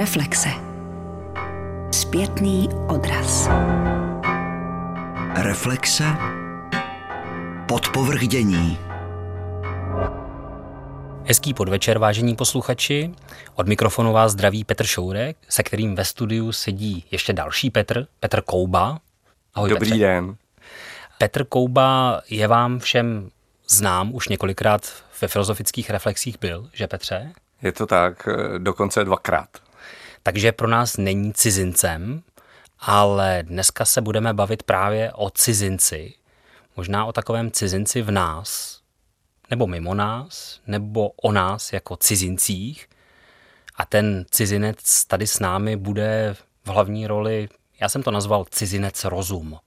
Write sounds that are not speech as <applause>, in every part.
Reflexe. Zpětný odraz. Reflexe. Podpovrchdění. Hezký podvečer, vážení posluchači. Od mikrofonu vás zdraví Petr Šourek, se kterým ve studiu sedí ještě další Petr, Petr Kouba. Ahoj, Dobrý Petře. den. Petr Kouba je vám všem znám, už několikrát ve filozofických reflexích byl, že Petře? Je to tak, dokonce dvakrát. Takže pro nás není cizincem, ale dneska se budeme bavit právě o cizinci. Možná o takovém cizinci v nás, nebo mimo nás, nebo o nás jako cizincích. A ten cizinec tady s námi bude v hlavní roli, já jsem to nazval cizinec rozum.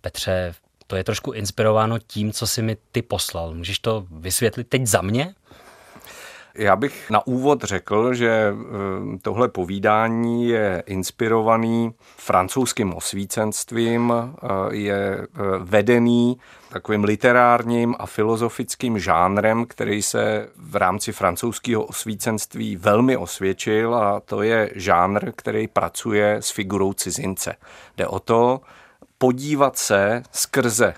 Petře, to je trošku inspirováno tím, co si mi ty poslal. Můžeš to vysvětlit teď za mě? Já bych na úvod řekl, že eh, tohle povídání je inspirovaný francouzským osvícenstvím, eh, je eh, vedený takovým literárním a filozofickým žánrem, který se v rámci francouzského osvícenství velmi osvědčil a to je žánr, který pracuje s figurou cizince. Jde o to podívat se skrze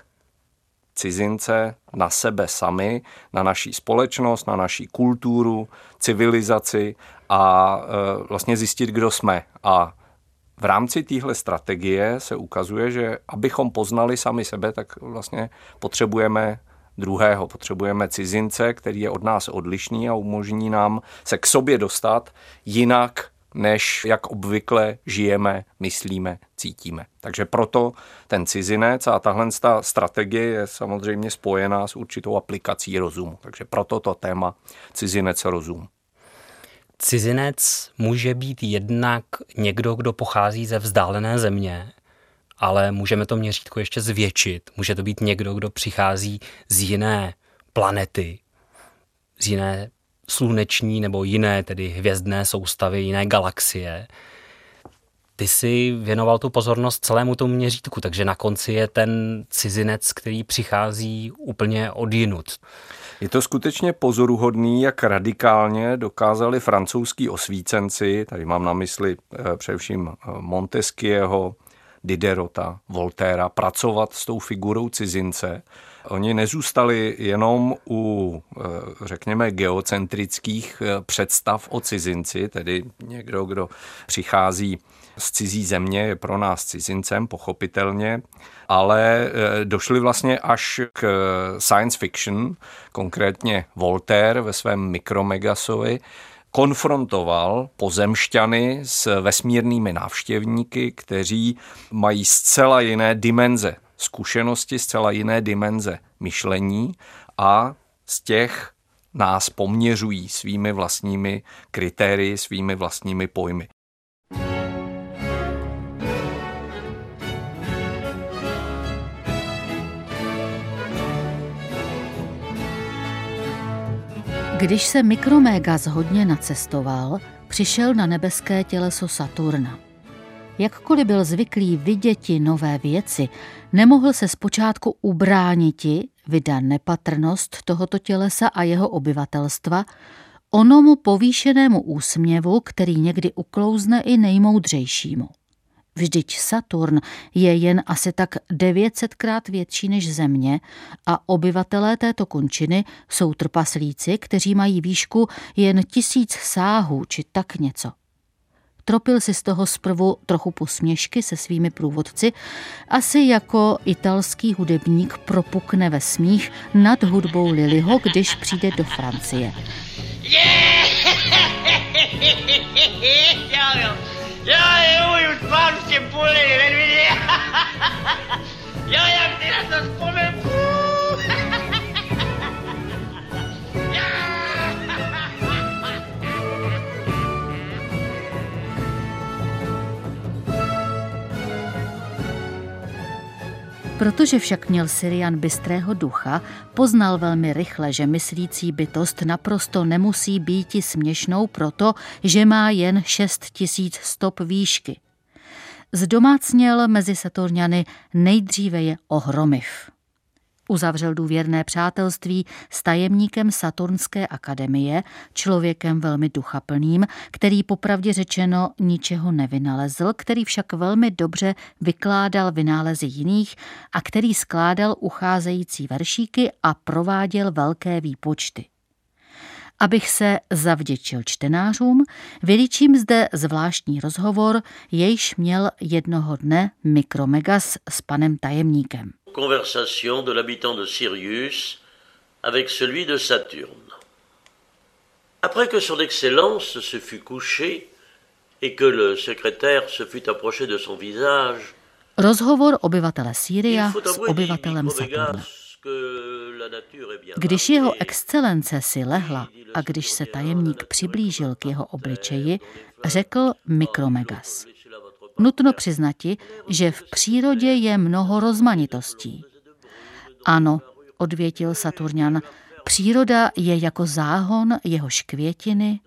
cizince na sebe sami, na naší společnost, na naší kulturu, civilizaci a e, vlastně zjistit, kdo jsme. A v rámci téhle strategie se ukazuje, že abychom poznali sami sebe, tak vlastně potřebujeme druhého. Potřebujeme cizince, který je od nás odlišný a umožní nám se k sobě dostat jinak, než jak obvykle žijeme, myslíme, cítíme. Takže proto ten cizinec a tahle strategie je samozřejmě spojená s určitou aplikací rozumu. Takže proto to téma cizinec rozum. Cizinec může být jednak někdo, kdo pochází ze vzdálené země, ale můžeme to měřítko ještě zvětšit. Může to být někdo, kdo přichází z jiné planety, z jiné sluneční nebo jiné, tedy hvězdné soustavy, jiné galaxie. Ty si věnoval tu pozornost celému tomu měřítku, takže na konci je ten cizinec, který přichází úplně odjinut. Je to skutečně pozoruhodný, jak radikálně dokázali francouzský osvícenci, tady mám na mysli eh, především eh, Montesquieho, Diderota, Voltéra, pracovat s tou figurou cizince Oni nezůstali jenom u, eh, řekněme, geocentrických eh, představ o cizinci, tedy někdo, kdo přichází z cizí země, je pro nás cizincem, pochopitelně, ale eh, došli vlastně až k science fiction, konkrétně Voltaire ve svém Mikromegasovi, konfrontoval pozemšťany s vesmírnými návštěvníky, kteří mají zcela jiné dimenze zkušenosti, zcela jiné dimenze myšlení a z těch nás poměřují svými vlastními kritérii, svými vlastními pojmy. Když se Mikromégas hodně nacestoval, přišel na nebeské těleso Saturna. Jakkoliv byl zvyklý viděti nové věci, nemohl se zpočátku ubrániti, vydá nepatrnost tohoto tělesa a jeho obyvatelstva, onomu povýšenému úsměvu, který někdy uklouzne i nejmoudřejšímu. Vždyť Saturn je jen asi tak 900krát větší než Země a obyvatelé této končiny jsou trpaslíci, kteří mají výšku jen tisíc sáhů či tak něco. Tropil si z toho zprvu trochu posměšky se svými průvodci, asi jako italský hudebník propukne ve smích nad hudbou Lilyho, když přijde do Francie. <laughs> Jo, <laughs> jak ty na to vzpomenu? Protože však měl Syrian bystrého ducha, poznal velmi rychle, že myslící bytost naprosto nemusí být směšnou proto, že má jen 6 tisíc stop výšky. Zdomácněl mezi Saturňany nejdříve je ohromiv. Uzavřel důvěrné přátelství s tajemníkem Saturnské akademie, člověkem velmi duchaplným, který popravdě řečeno ničeho nevynalezl, který však velmi dobře vykládal vynálezy jiných a který skládal ucházející veršíky a prováděl velké výpočty. Abych se zavděčil čtenářům, vylíčím zde zvláštní rozhovor, jejž měl jednoho dne Mikromegas s panem tajemníkem. Conversation de l'habitant de Sirius avec celui de Saturne. Après que son excellence se fut couché et que le secrétaire se fut approché de son visage, Rozhovor obyvatele Sýria s obyvatelem Saturna. Když jeho excelence si lehla a když se tajemník přiblížil k jeho obličeji, řekl Mikromegas. Nutno přiznati, že v přírodě je mnoho rozmanitostí. Ano, odvětil Saturnian, příroda je jako záhon jehož květiny.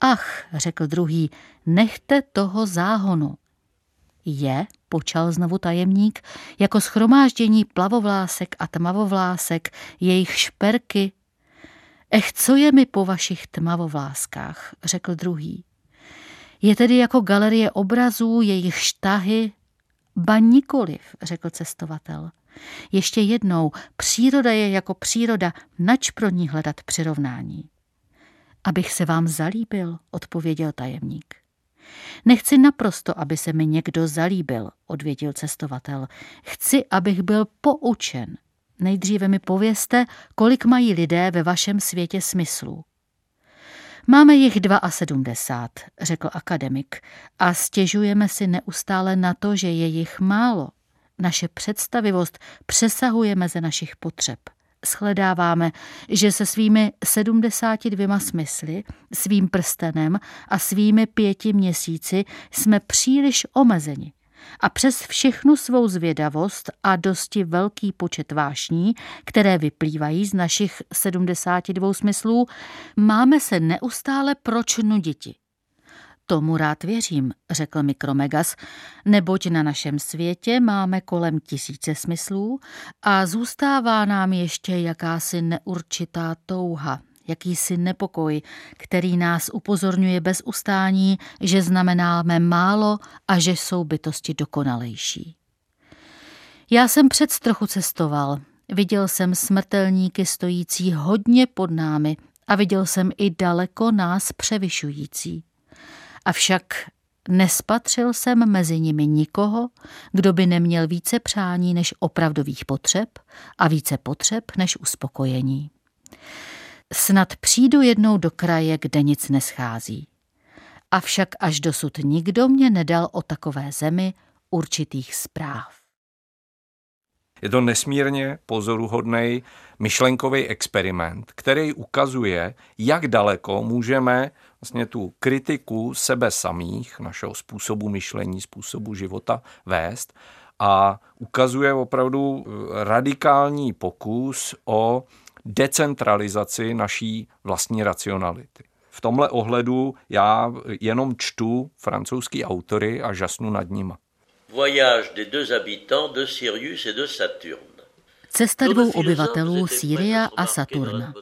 Ach, řekl druhý, nechte toho záhonu. Je, počal znovu tajemník, jako schromáždění plavovlásek a tmavovlásek, jejich šperky. Ech, co je mi po vašich tmavovláskách, řekl druhý. Je tedy jako galerie obrazů, jejich štahy? Ba nikoliv, řekl cestovatel. Ještě jednou, příroda je jako příroda, nač pro ní hledat přirovnání. Abych se vám zalíbil, odpověděl tajemník. Nechci naprosto, aby se mi někdo zalíbil, odvětil cestovatel. Chci, abych byl poučen. Nejdříve mi povězte, kolik mají lidé ve vašem světě smyslů. Máme jich 72, řekl akademik, a stěžujeme si neustále na to, že je jich málo. Naše představivost přesahuje meze našich potřeb shledáváme, že se svými 72 smysly, svým prstenem a svými pěti měsíci jsme příliš omezeni. A přes všechnu svou zvědavost a dosti velký počet vášní, které vyplývají z našich 72 smyslů, máme se neustále proč nuditi. Tomu rád věřím, řekl Mikromegas, neboť na našem světě máme kolem tisíce smyslů a zůstává nám ještě jakási neurčitá touha, jakýsi nepokoj, který nás upozorňuje bez ustání, že znamenáme málo a že jsou bytosti dokonalejší. Já jsem před trochu cestoval, viděl jsem smrtelníky stojící hodně pod námi a viděl jsem i daleko nás převyšující. Avšak nespatřil jsem mezi nimi nikoho, kdo by neměl více přání než opravdových potřeb a více potřeb než uspokojení. Snad přijdu jednou do kraje, kde nic neschází. Avšak až dosud nikdo mě nedal o takové zemi určitých zpráv. Je to nesmírně pozoruhodný myšlenkový experiment, který ukazuje, jak daleko můžeme vlastně tu kritiku sebe samých, našeho způsobu myšlení, způsobu života vést a ukazuje opravdu eh, radikální pokus o decentralizaci naší vlastní racionality. V tomhle ohledu já jenom čtu francouzský autory a žasnu nad nima. Voyage des deux habitants de Sirius et de Saturne. Cesta dvou obyvatelů Sýria a Saturna.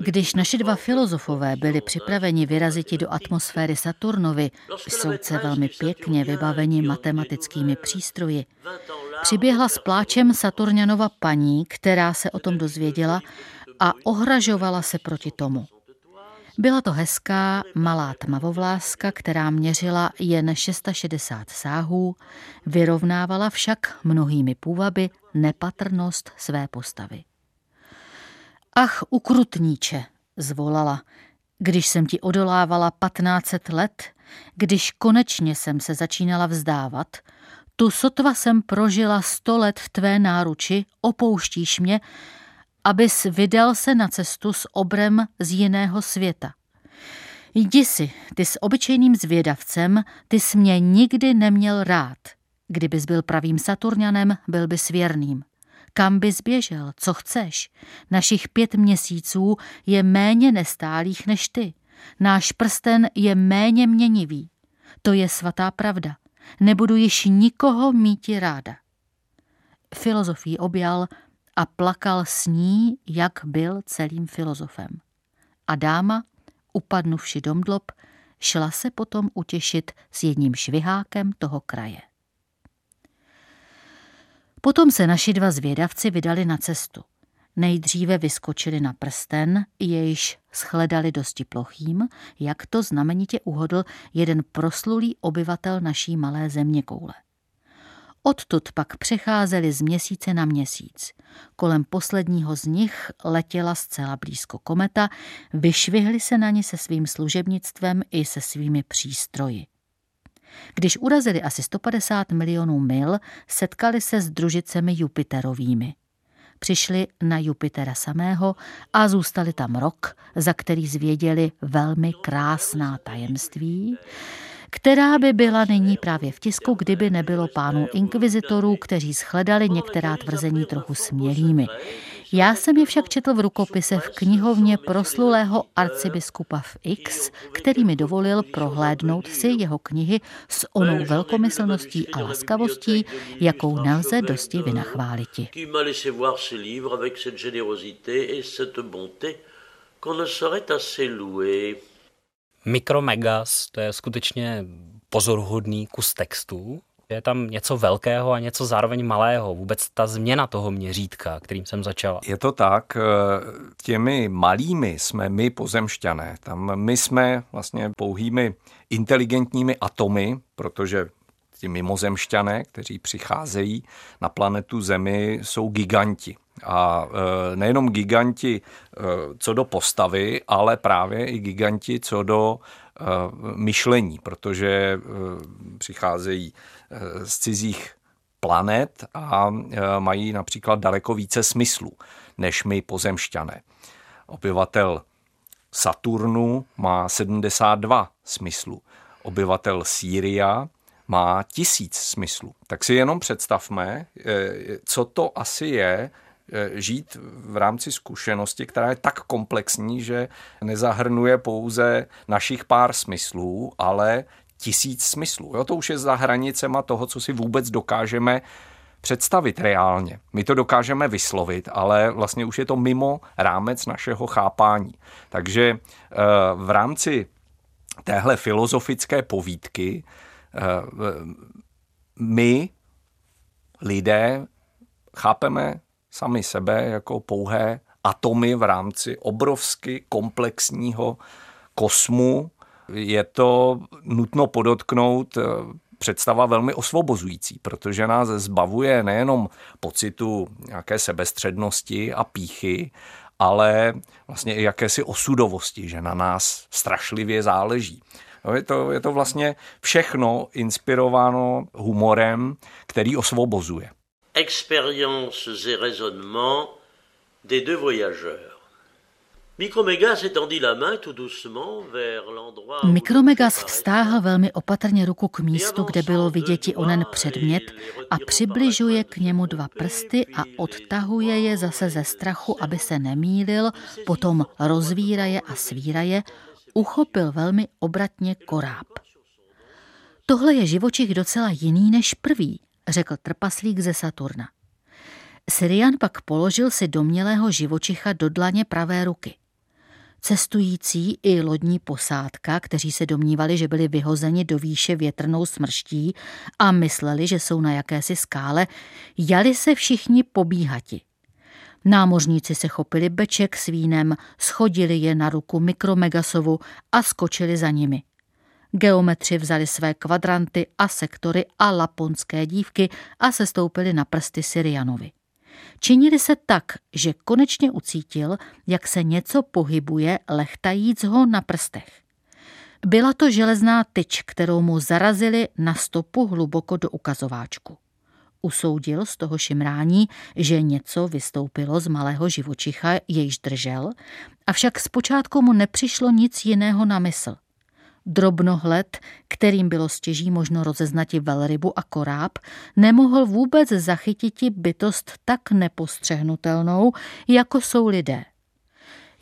Když naši dva filozofové byli připraveni vyraziti do atmosféry Saturnovy, soudce velmi pěkně vybaveni matematickými přístroji, přiběhla s pláčem Saturňanova paní, která se o tom dozvěděla a ohražovala se proti tomu. Byla to hezká, malá tmavovláska, která měřila jen 660 sáhů, vyrovnávala však mnohými půvaby nepatrnost své postavy. Ach, ukrutníče, zvolala, když jsem ti odolávala 15 let, když konečně jsem se začínala vzdávat, tu sotva jsem prožila sto let v tvé náruči, opouštíš mě abys vydal se na cestu s obrem z jiného světa. Jdi si, ty s obyčejným zvědavcem, ty jsi mě nikdy neměl rád. Kdybys byl pravým Saturňanem, byl bys věrným. Kam bys běžel, co chceš? Našich pět měsíců je méně nestálých než ty. Náš prsten je méně měnivý. To je svatá pravda. Nebudu již nikoho míti ráda. Filozofii objal a plakal s ní, jak byl celým filozofem. A dáma, upadnuvši domdlob, šla se potom utěšit s jedním švihákem toho kraje. Potom se naši dva zvědavci vydali na cestu. Nejdříve vyskočili na prsten, jejž shledali dosti plochým, jak to znamenitě uhodl jeden proslulý obyvatel naší malé země koule. Odtud pak přecházeli z měsíce na měsíc. Kolem posledního z nich letěla zcela blízko kometa, vyšvihli se na ní se svým služebnictvem i se svými přístroji. Když urazili asi 150 milionů mil, setkali se s družicemi Jupiterovými. Přišli na Jupitera samého a zůstali tam rok, za který zvěděli velmi krásná tajemství, která by byla nyní právě v tisku, kdyby nebylo pánů inkvizitorů, kteří shledali některá tvrzení trochu smělými. Já jsem je však četl v rukopise v knihovně proslulého arcibiskupa v X, který mi dovolil prohlédnout si jeho knihy s onou velkomyslností a laskavostí, jakou nelze dosti vynachváliti. qu'on ne saurait assez louer. Mikromegas, to je skutečně pozoruhodný kus textu. Je tam něco velkého a něco zároveň malého. Vůbec ta změna toho měřítka, kterým jsem začal. Je to tak. Eh, těmi malými jsme my pozemšťané. Tam my jsme vlastně pouhými inteligentními atomy, protože ti mimozemšťané, kteří přicházejí na planetu Zemi, jsou giganti. A e, nejenom giganti e, co do postavy, ale právě i giganti co do e, myšlení, protože přicházejí z cizích planet a mají například daleko více smyslů než my pozemšťané. Obyvatel Saturnu má 72 smyslů. Obyvatel Sýria má tisíc smyslů. Tak si jenom představme, co to asi je Eh, žít v rámci zkušenosti, která je tak komplexní, že nezahrnuje pouze našich pár smyslů, ale tisíc smyslů. Jo, to už je za hranicema toho, co si vůbec dokážeme představit reálně. My to dokážeme vyslovit, ale vlastně už je to mimo rámec našeho chápání. Takže eh, v rámci téhle filozofické povídky eh, my, lidé, chápeme sami sebe jako pouhé atomy v rámci obrovsky komplexního kosmu. Je to nutno podotknout eh, představa velmi osvobozující, protože nás zbavuje nejenom pocitu nějaké sebestřednosti a píchy, ale vlastně i jakési osudovosti, že na nás strašlivě záleží. No, je, to, je to vlastně všechno inspirováno humorem, který osvobozuje. Expériences et raisonnements des deux voyageurs. Mikromegas vztáhl velmi opatrně ruku k místu, kde bylo viděti onen předmět a přibližuje k němu dva prsty a odtahuje je zase ze strachu, aby se nemýlil, potom rozvíraje a svíraje, uchopil velmi obratně koráb. Tohle je živočich docela jiný než prvý, řekl trpaslík ze Saturna. Syrian pak položil si domělého živočicha do dlaně pravé ruky. Cestující i lodní posádka, kteří se domnívali, že byli vyhozeni do výše větrnou smrští a mysleli, že jsou na jakési skále, jali se všichni pobíhati. Námořníci se chopili beček s vínem, schodili je na ruku Mikromegasovu a skočili za nimi. Geometři vzali své kvadranty a sektory a laponské dívky a sestoupili na prsty Syrianovi. Činili se tak, že konečně ucítil, jak se něco pohybuje, lechtajíc ho na prstech. Byla to železná tyč, kterou mu zarazili na stopu hluboko do ukazováčku. Usoudil z toho šimrání, že něco vystoupilo z malého živočicha, jejž držel, avšak zpočátku mu nepřišlo nic jiného na mysl – Drobnohled, kterým bylo stěží možno rozeznati velrybu a koráb, nemohl vůbec zachytiti bytost tak nepostřehnutelnou, jako jsou lidé.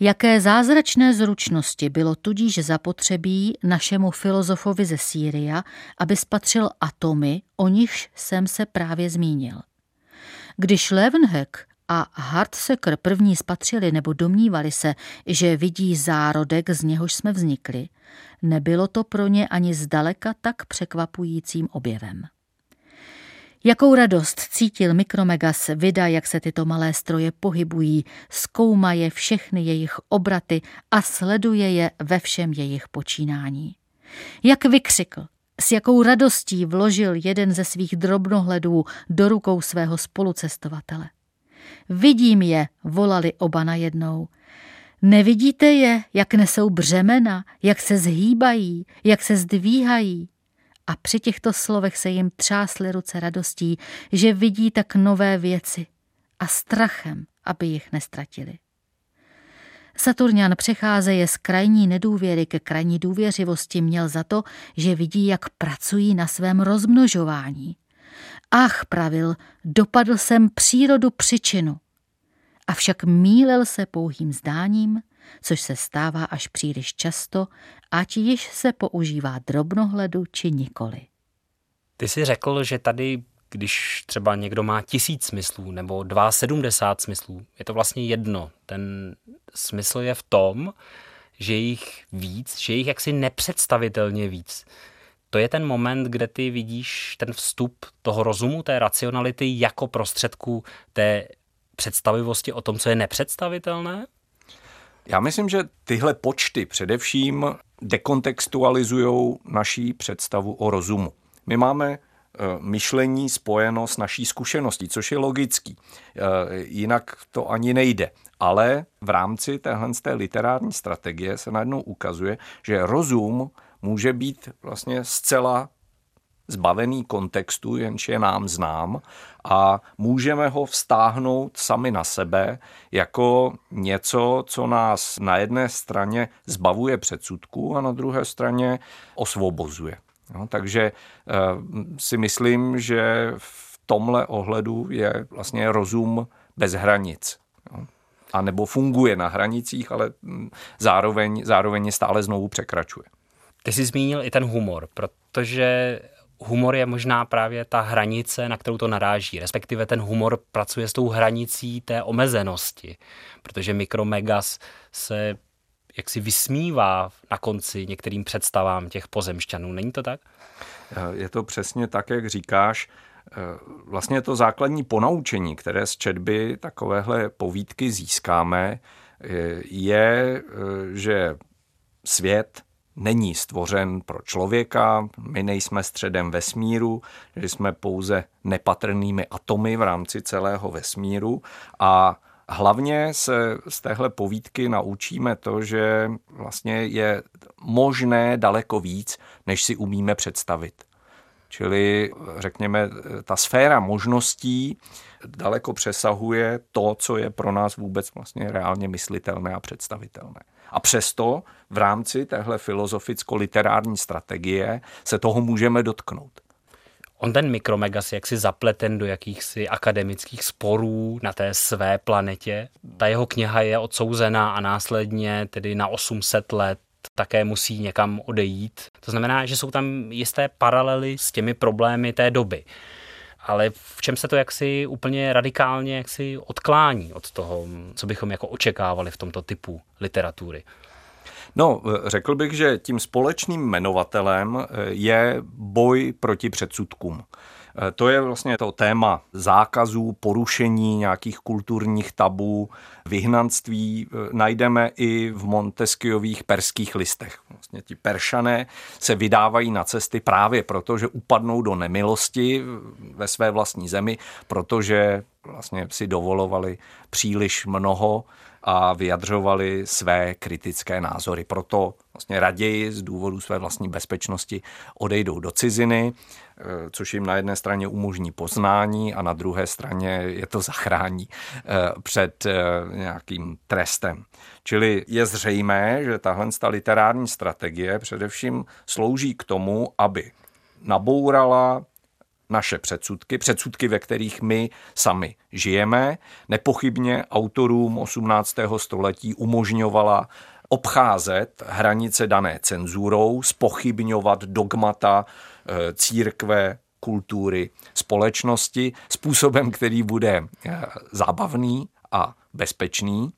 Jaké zázračné zručnosti bylo tudíž zapotřebí našemu filozofovi ze Sýria, aby spatřil atomy, o nichž jsem se právě zmínil. Když Levenheck a Hartsecker první spatřili nebo domnívali se, že vidí zárodek, z něhož jsme vznikli, nebylo to pro ně ani zdaleka tak překvapujícím objevem. Jakou radost cítil Mikromegas vida, jak se tyto malé stroje pohybují, zkoumá je všechny jejich obraty a sleduje je ve všem jejich počínání. Jak vykřikl, s jakou radostí vložil jeden ze svých drobnohledů do rukou svého spolucestovatele. Vidím je, volali oba najednou. Nevidíte je, jak nesou břemena, jak se zhýbají, jak se zdvíhají? A při těchto slovech se jim třásly ruce radostí, že vidí tak nové věci a strachem, aby jich nestratili. Saturnian přecházeje z krajní nedůvěry ke krajní důvěřivosti měl za to, že vidí, jak pracují na svém rozmnožování. Ach, pravil, dopadl jsem přírodu přičinu. Avšak mílel se pouhým zdáním, což se stává až příliš často, ať již se používá drobnohledu či nikoli. Ty jsi řekl, že tady, když třeba někdo má tisíc smyslů nebo 72 smyslů, je to vlastně jedno. Ten smysl je v tom, že jich víc, že jich jaksi nepředstavitelně víc. To je ten moment, kde ty vidíš ten vstup toho rozumu, té racionality jako prostředku té představivosti o tom, co je nepředstavitelné? Já myslím, že tyhle počty především dekontextualizují naší představu o rozumu. My máme eh, myšlení spojeno s naší zkušeností, což je logický. Eh, jinak to ani nejde. Ale v rámci téhle té literární strategie se najednou ukazuje, že rozum může být vlastně zcela zbavený kontextu, jenž je nám znám a můžeme ho vztáhnout sami na sebe jako něco, co nás na jedné straně zbavuje předsudku a na druhé straně osvobozuje. No, takže e, si myslím, že v tomhle ohledu je vlastně rozum bez hranic. No. A nebo funguje na hranicích, ale hm, zároveň, zároveň je stále znovu překračuje. Ty jsi zmínil i ten humor, protože humor je možná právě ta hranice, na kterou to naráží. Respektive ten humor pracuje s tou hranicí té omezenosti, protože Mikromegas se jaksi vysmívá na konci některým představám těch pozemšťanů. Není to tak? Je to přesně tak, jak říkáš. Vlastně to základní ponaučení, které z četby takovéhle povídky získáme, je, že svět není stvořen pro člověka, my nejsme středem vesmíru, že jsme pouze nepatrnými atomy v rámci celého vesmíru a hlavně se z téhle povídky naučíme to, že vlastně je možné daleko víc, než si umíme představit. Čili řekněme, ta sféra možností daleko přesahuje to, co je pro nás vůbec vlastně reálně myslitelné a představitelné. A přesto v rámci téhle filozoficko-literární strategie se toho můžeme dotknout. On ten mikromegas je jaksi zapleten do jakýchsi akademických sporů na té své planetě. Ta jeho kniha je odsouzená a následně tedy na 800 let také musí někam odejít. To znamená, že jsou tam jisté paralely s těmi problémy té doby. Ale v čem se to jaksi úplně radikálně jaksi odklání od toho, co bychom jako očekávali v tomto typu literatury? No, řekl bych, že tím společným jmenovatelem eh, je boj proti předsudkům. Eh, to je vlastně to téma zákazů, porušení nějakých kulturních tabů, vyhnanství. Eh, najdeme i v Montesquieuových perských listech. Vlastně ti peršané se vydávají na cesty právě proto, že upadnou do nemilosti ve své vlastní zemi, protože vlastně si dovolovali příliš mnoho a vyjadřovali své kritické názory. Proto vlastně raději z důvodu své vlastní bezpečnosti odejdou do ciziny, eh, což jim na jedné straně umožní poznání a na druhé straně je to zachrání eh, před eh, nějakým trestem. Čili je zřejmé, že tahle literární strategie především slouží k tomu, aby nabourala naše předsudky, předsudky, ve kterých my sami žijeme. Nepochybně autorům 18. století umožňovala obcházet hranice dané cenzurou, spochybňovat dogmata eh, církve, kultury, společnosti způsobem, který bude eh, zábavný a bezpečný.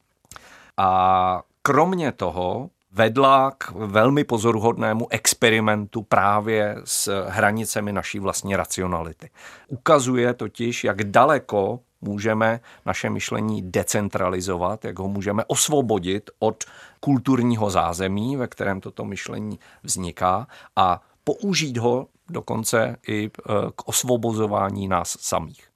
A kromě toho vedla k velmi pozoruhodnému experimentu právě s hranicemi naší vlastní racionality. Ukazuje totiž, jak daleko můžeme naše myšlení decentralizovat, jak ho můžeme osvobodit od kulturního zázemí, ve kterém toto myšlení vzniká a použít ho dokonce i e, k osvobozování nás samých.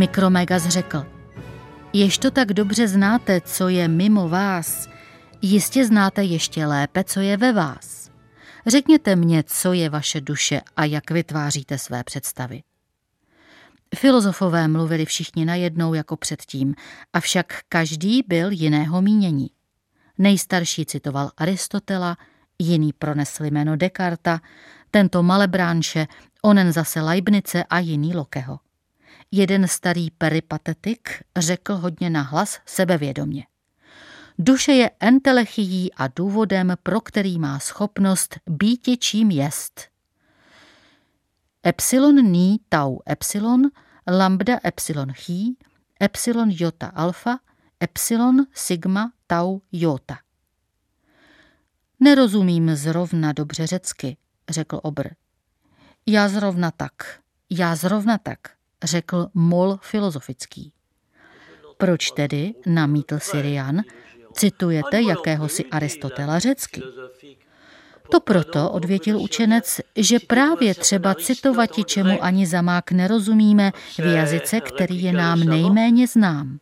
Mikromegas řekl, Jež to tak dobře znáte, co je mimo vás, jistě znáte ještě lépe, co je ve vás. Řekněte mně, co je vaše duše a jak vytváříte své představy. Filozofové mluvili všichni najednou jako předtím, avšak každý byl jiného mínění. Nejstarší citoval Aristotela, jiný pronesl jméno Descarta, tento Malebránše, onen zase Leibnice a jiný Lokeho. Jeden starý peripatetik řekl hodně nahlas sebevědomě. Duše je entelechií a důvodem, pro který má schopnost býti čím jest. Epsilon ní tau epsilon, lambda epsilon chi, epsilon jota alfa, epsilon sigma tau jota. Nerozumím zrovna dobře řecky, řekl Obr. Já zrovna tak, já zrovna tak, řekl Mol filozofický. Proč tedy, namítl Syrian, citujete jakéhosi Aristotela řecky? To proto, odvětil učenec, že právě třeba citovati, čemu ani zamák nerozumíme v jazyce, který je nám nejméně znám.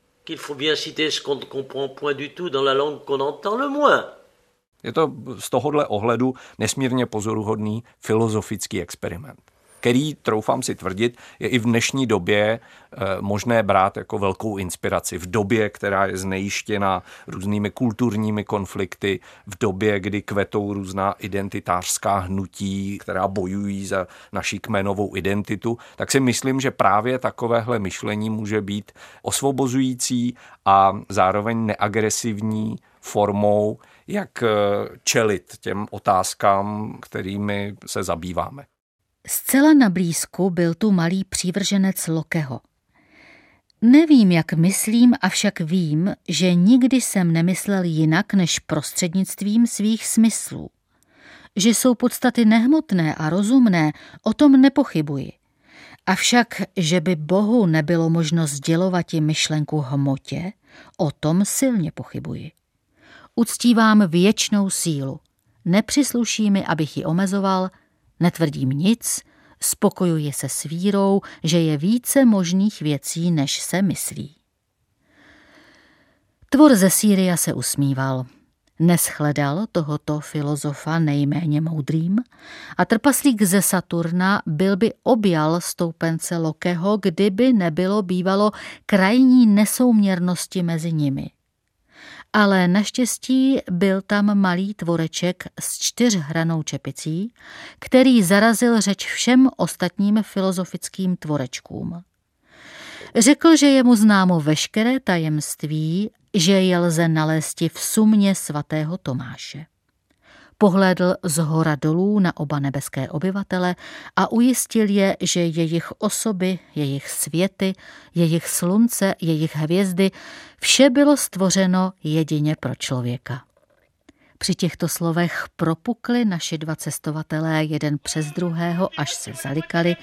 Je to z tohohle ohledu nesmírně pozoruhodný filozofický experiment který, troufám si tvrdit, je i v dnešní době eh, možné brát jako velkou inspiraci. V době, která je znejištěna různými kulturními konflikty, v době, kdy kvetou různá identitářská hnutí, která bojují za naší kmenovou identitu, tak si myslím, že právě takovéhle myšlení může být osvobozující a zároveň neagresivní formou, jak eh, čelit těm otázkám, kterými se zabýváme. Zcela na blízku byl tu malý přívrženec Lokeho. Nevím, jak myslím, avšak vím, že nikdy jsem nemyslel jinak než prostřednictvím svých smyslů. Že jsou podstaty nehmotné a rozumné, o tom nepochybuji. Avšak, že by Bohu nebylo možno sdělovat i myšlenku hmotě, o tom silně pochybuji. Uctívám věčnou sílu. Nepřisluší mi, abych ji omezoval, Netvrdím nic, spokojuji se s vírou, že je více možných věcí, než se myslí. Tvor ze Sýria se usmíval. Neschledal tohoto filozofa nejméně moudrým a trpaslík ze Saturna byl by objal stoupence Lokeho, kdyby nebylo bývalo krajní nesouměrnosti mezi nimi ale naštěstí byl tam malý tvoreček s čtyřhranou čepicí, který zarazil řeč všem ostatním filozofickým tvorečkům. Řekl, že je mu známo veškeré tajemství, že je lze nalézt v sumně svatého Tomáše. Pohlédl z hora dolů na oba nebeské obyvatele a ujistil je, že jejich osoby, jejich světy, jejich slunce, jejich hvězdy, vše bylo stvořeno jedině pro člověka. Při těchto slovech propukli naši dva cestovatelé jeden přes druhého, až se zalikali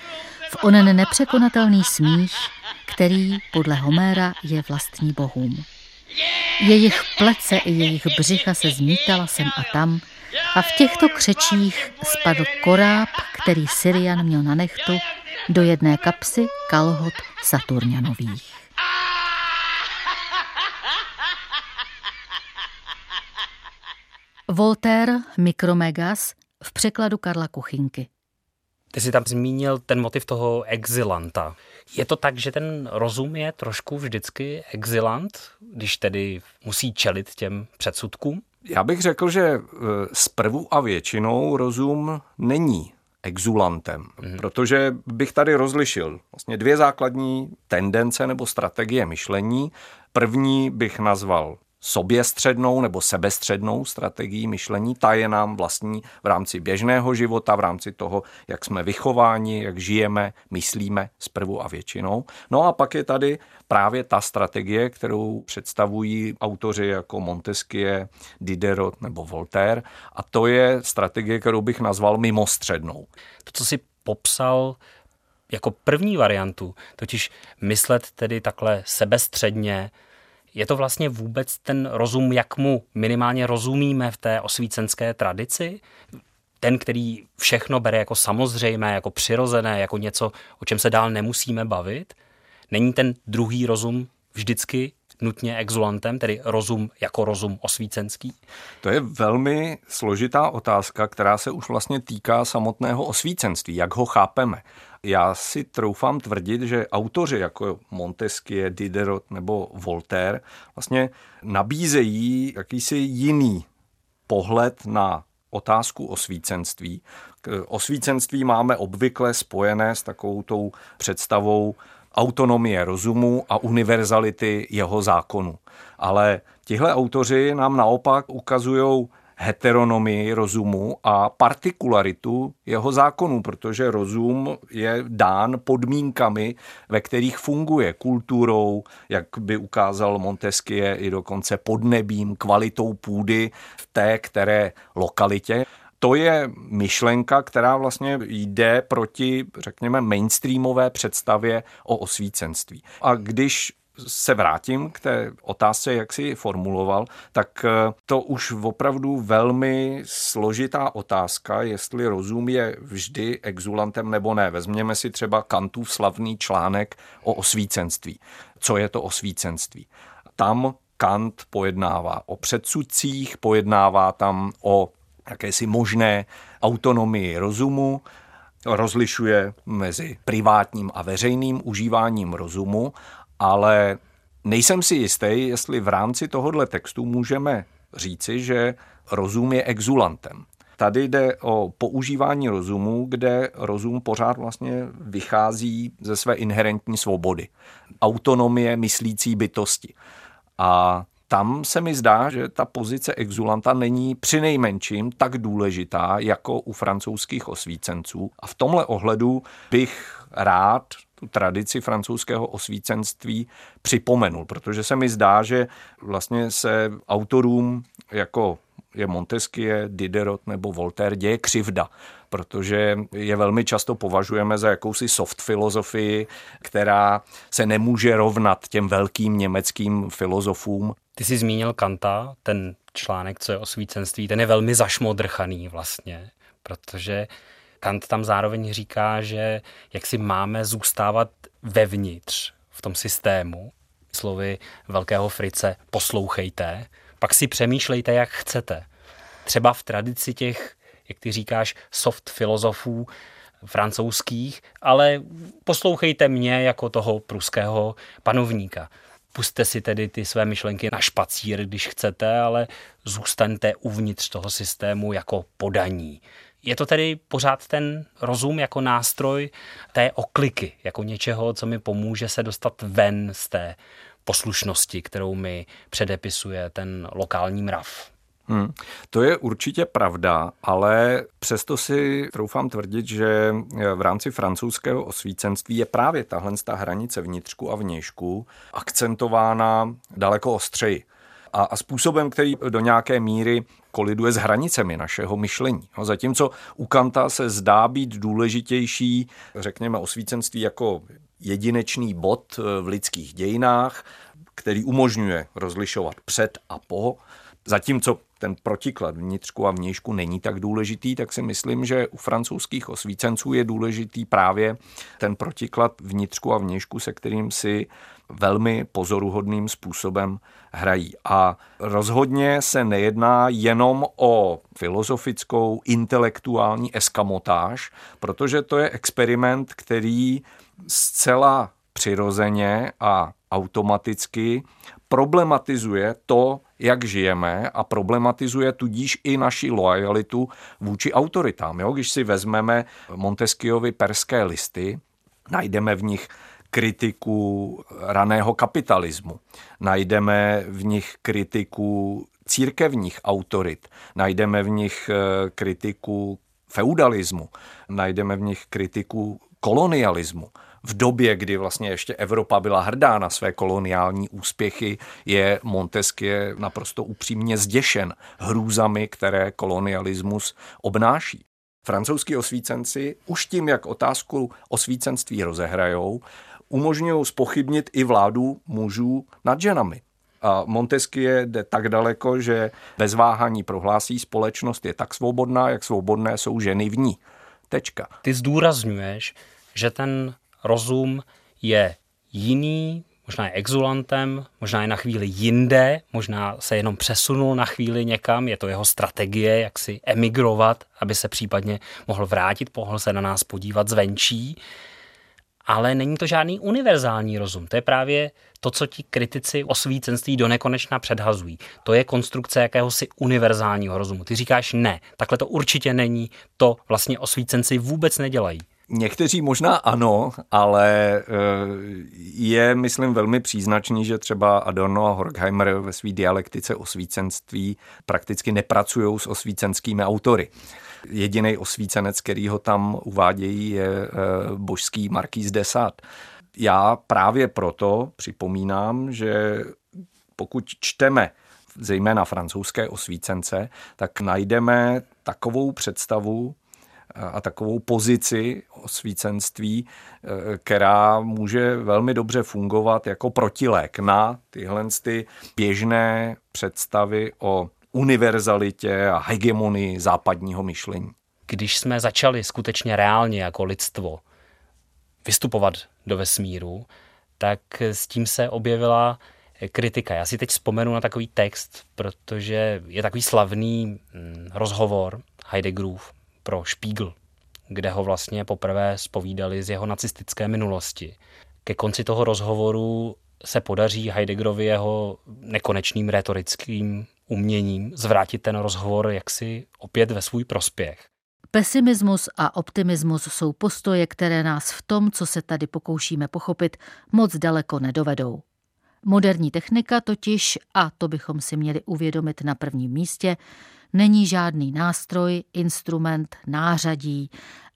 v onen nepřekonatelný smích, který podle Homéra je vlastní bohům. Jejich plece i jejich břicha se zmítala sem a tam, a v těchto křečích spadl koráb, který Syrian měl na nechtu, do jedné kapsy kalhot Saturnianových. Voltaire Mikromegas v překladu Karla Kuchinky. Ty jsi tam zmínil ten motiv toho exilanta. Je to tak, že ten rozum je trošku vždycky exilant, když tedy musí čelit těm předsudkům? Já bych řekl, že zprvu e, a většinou rozum není exulantem, mm. protože bych tady rozlišil vlastně dvě základní tendence nebo strategie myšlení. První bych nazval soběstřednou nebo sebestřednou strategii myšlení. Ta je nám vlastní v rámci běžného života, v rámci toho, jak jsme vychováni, jak žijeme, myslíme zprvu a většinou. No a pak je tady právě ta strategie, kterou představují autoři jako Montesquieu, Diderot nebo Voltaire a to je strategie, kterou bych nazval mimostřednou. To, co si popsal jako první variantu, totiž myslet tedy takhle sebestředně, je to vlastně vůbec ten rozum, jak mu minimálně rozumíme v té osvícenské tradici? Ten, který všechno bere jako samozřejmé, jako přirozené, jako něco, o čem se dál nemusíme bavit? Není ten druhý rozum vždycky nutně exulantem, tedy rozum jako rozum osvícenský? To je velmi složitá otázka, která se už vlastně týká samotného osvícenství, jak ho chápeme já si troufám tvrdit, že autoři jako Montesquieu, Diderot nebo Voltaire vlastně nabízejí jakýsi jiný pohled na otázku osvícenství. Osvícenství máme obvykle spojené s takovou tou představou autonomie rozumu a univerzality jeho zákonu. Ale tihle autoři nám naopak ukazují heteronomii rozumu a partikularitu jeho zákonů, protože rozum je dán podmínkami, ve kterých funguje kulturou, jak by ukázal Montesquieu i dokonce podnebím, kvalitou půdy v té které lokalitě to je myšlenka, která vlastně jde proti, řekněme, mainstreamové představě o osvícenství. A když se vrátím k té otázce, jak si formuloval, tak eh, to už opravdu velmi složitá otázka, jestli rozum je vždy exulantem nebo ne. Vezměme si třeba Kantův slavný článek o osvícenství. Co je to osvícenství? Tam Kant pojednává o předsudcích, pojednává tam o jakési možné autonomii rozumu, rozlišuje mezi privátním a veřejným užíváním rozumu ale nejsem si jistý, jestli v rámci tohohle textu můžeme říci, že rozum je exulantem. Tady jde o používání rozumu, kde rozum pořád vlastně vychází ze své inherentní svobody, autonomie myslící bytosti. A tam se mi zdá, že ta pozice exulanta není přinejmenším tak důležitá jako u francouzských osvícenců. A v tomhle ohledu bych rád tu tradici francouzského osvícenství připomenul, protože se mi zdá, že vlastně se autorům jako je Montesquieu, Diderot nebo Voltaire děje křivda, protože je velmi často považujeme za jakousi soft filozofii, která se nemůže rovnat těm velkým německým filozofům. Ty jsi zmínil Kanta, ten článek, co je o svícenství, ten je velmi zašmodrchaný vlastně, protože Kant tam zároveň říká, že jak si máme zůstávat vevnitř v tom systému, slovy velkého Frice, poslouchejte, pak si přemýšlejte, jak chcete. Třeba v tradici těch, jak ty říkáš, soft filozofů francouzských, ale poslouchejte mě jako toho pruského panovníka. Puste si tedy ty své myšlenky na špacír, když chcete, ale zůstaňte uvnitř toho systému jako podaní. Je to tedy pořád ten rozum jako nástroj té okliky, jako něčeho, co mi pomůže se dostat ven z té poslušnosti, kterou mi předepisuje ten lokální mrav. Hmm. To je určitě pravda, ale přesto si troufám tvrdit, že v rámci francouzského osvícenství je právě tahle ta hranice vnitřku a vnějšku akcentována daleko ostřeji a, a způsobem, který do nějaké míry koliduje s hranicemi našeho myšlení. No, zatímco u Kanta se zdá být důležitější, řekněme, osvícenství jako jedinečný bod eh, v lidských dějinách, který umožňuje rozlišovat před a po, zatímco ten protiklad vnitřku a vnějšku není tak důležitý, tak si myslím, že u francouzských osvícenců je důležitý právě ten protiklad vnitřku a vnějšku, se kterým si velmi pozoruhodným způsobem hrají. A rozhodně se nejedná jenom o filozofickou, intelektuální eskamotáž, protože to je experiment, který zcela přirozeně a automaticky problematizuje to, jak žijeme a problematizuje tudíž i naši lojalitu vůči autoritám. Jo? Když si vezmeme Montesquieuvy perské listy, najdeme v nich kritiku raného kapitalismu, najdeme v nich kritiku církevních autorit, najdeme v nich eh, kritiku feudalismu, najdeme v nich kritiku kolonialismu. V době, kdy vlastně ještě Evropa byla hrdá na své koloniální úspěchy, je Montesquieu naprosto upřímně zděšen hrůzami, které kolonialismus obnáší. Francouzský osvícenci už tím, jak otázku osvícenství rozehrajou, umožňují spochybnit i vládu mužů nad ženami. A Montesquieu jde tak daleko, že bez váhání prohlásí, společnost je tak svobodná, jak svobodné jsou ženy v ní. Tečka. Ty zdůrazňuješ, že ten rozum je jiný, možná je exulantem, možná je na chvíli jinde, možná se jenom přesunul na chvíli někam, je to jeho strategie, jak si emigrovat, aby se případně mohl vrátit, mohl se na nás podívat zvenčí ale není to žádný univerzální rozum. To je právě to, co ti kritici osvícenství do nekonečna předhazují. To je konstrukce jakéhosi univerzálního rozumu. Ty říkáš ne, takhle to určitě není, to vlastně osvícenci vůbec nedělají. Někteří možná ano, ale eh, je, myslím, velmi příznačný, že třeba Adorno a Horkheimer ve své dialektice osvícenství prakticky nepracují s osvícenskými autory. Jediný osvícenec, který ho tam uvádějí, je eh, božský Markýz Desat. Já právě proto připomínám, že pokud čteme zejména francouzské osvícence, tak najdeme takovou představu a takovou pozici osvícenství, eh, která může velmi dobře fungovat jako protilék na tyhle ty běžné představy o univerzalitě a hegemonii západního myšlení. Když jsme začali skutečně reálně jako lidstvo vystupovat do vesmíru, tak s tím se objevila kritika. Já si teď vzpomenu na takový text, protože je takový slavný mm, rozhovor Heideggerův pro Spiegel, kde ho vlastně poprvé spovídali z jeho nacistické minulosti. Ke konci toho rozhovoru se podaří Heideggerovi jeho nekonečným retorickým uměním zvrátit ten rozhovor jaksi opět ve svůj prospěch. Pesimismus a optimismus jsou postoje, které nás v tom, co se tady pokoušíme pochopit, moc daleko nedovedou. Moderní technika totiž, a to bychom si měli uvědomit na prvním místě, není žádný nástroj, instrument, nářadí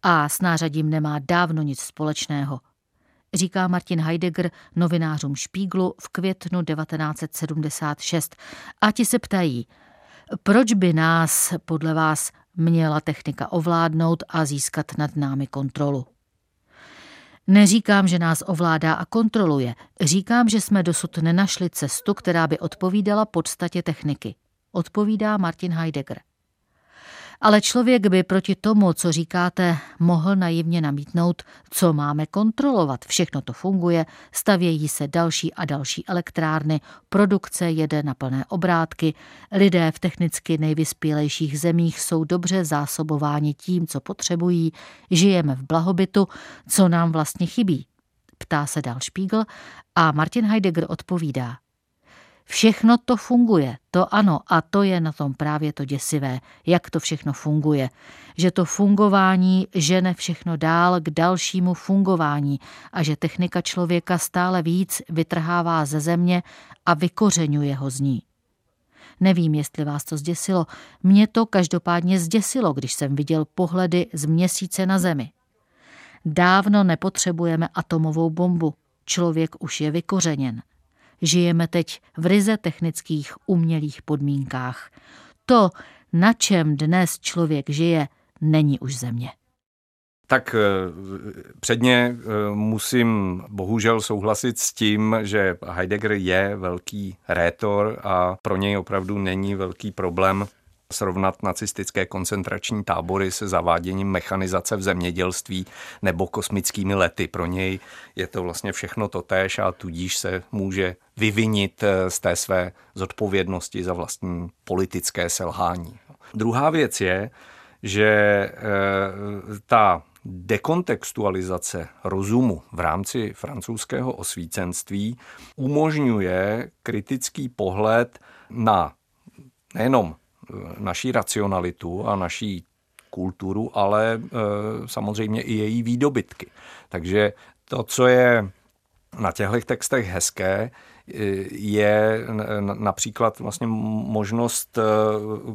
a s nářadím nemá dávno nic společného říká Martin Heidegger novinářům Špíglu v květnu 1976. A ti se ptají, proč by nás podle vás měla technika ovládnout a získat nad námi kontrolu? Neříkám, že nás ovládá a kontroluje. Říkám, že jsme dosud nenašli cestu, která by odpovídala podstatě techniky. Odpovídá Martin Heidegger. Ale člověk by proti tomu, co říkáte, mohl naivně namítnout, co máme kontrolovat. Všechno to funguje, stavějí se další a další elektrárny, produkce jede na plné obrátky, lidé v technicky nejvyspělejších zemích jsou dobře zásobováni tím, co potřebují, žijeme v blahobytu, co nám vlastně chybí. Ptá se dál Spiegel a Martin Heidegger odpovídá – Všechno to funguje, to ano, a to je na tom právě to děsivé, jak to všechno funguje. Že to fungování žene všechno dál k dalšímu fungování a že technika člověka stále víc vytrhává ze země a vykořeňuje ho z ní. Nevím, jestli vás to zděsilo. Mě to každopádně zděsilo, když jsem viděl pohledy z měsíce na zemi. Dávno nepotřebujeme atomovou bombu. Člověk už je vykořeněn. Žijeme teď v ryze technických umělých podmínkách. To, na čem dnes člověk žije, není už země. Tak eh, předně eh, musím bohužel souhlasit s tím, že Heidegger je velký rétor a pro něj opravdu není velký problém srovnat nacistické koncentrační tábory se zaváděním mechanizace v zemědělství nebo kosmickými lety. Pro něj je to vlastně všechno totéž a tudíž se může vyvinit eh, z té své zodpovědnosti za vlastní politické selhání. Druhá věc je, že eh, ta dekontextualizace rozumu v rámci francouzského osvícenství umožňuje kritický pohled na nejenom naší racionalitu a naší kulturu, ale e, samozřejmě i její výdobytky. Takže to, co je na těchto textech hezké, je například vlastně možnost e,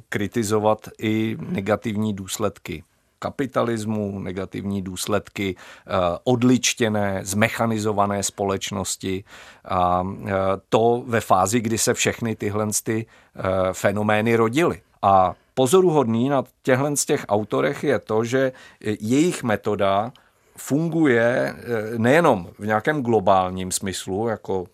kritizovat i negativní důsledky kapitalismu, negativní důsledky eh, odličtěné, zmechanizované společnosti. A eh, to ve fázi, kdy se všechny tyhle ty eh, fenomény rodily. A pozoruhodný na těchto z těch autorech je to, že jejich metoda funguje nejenom v nějakém globálním smyslu, jako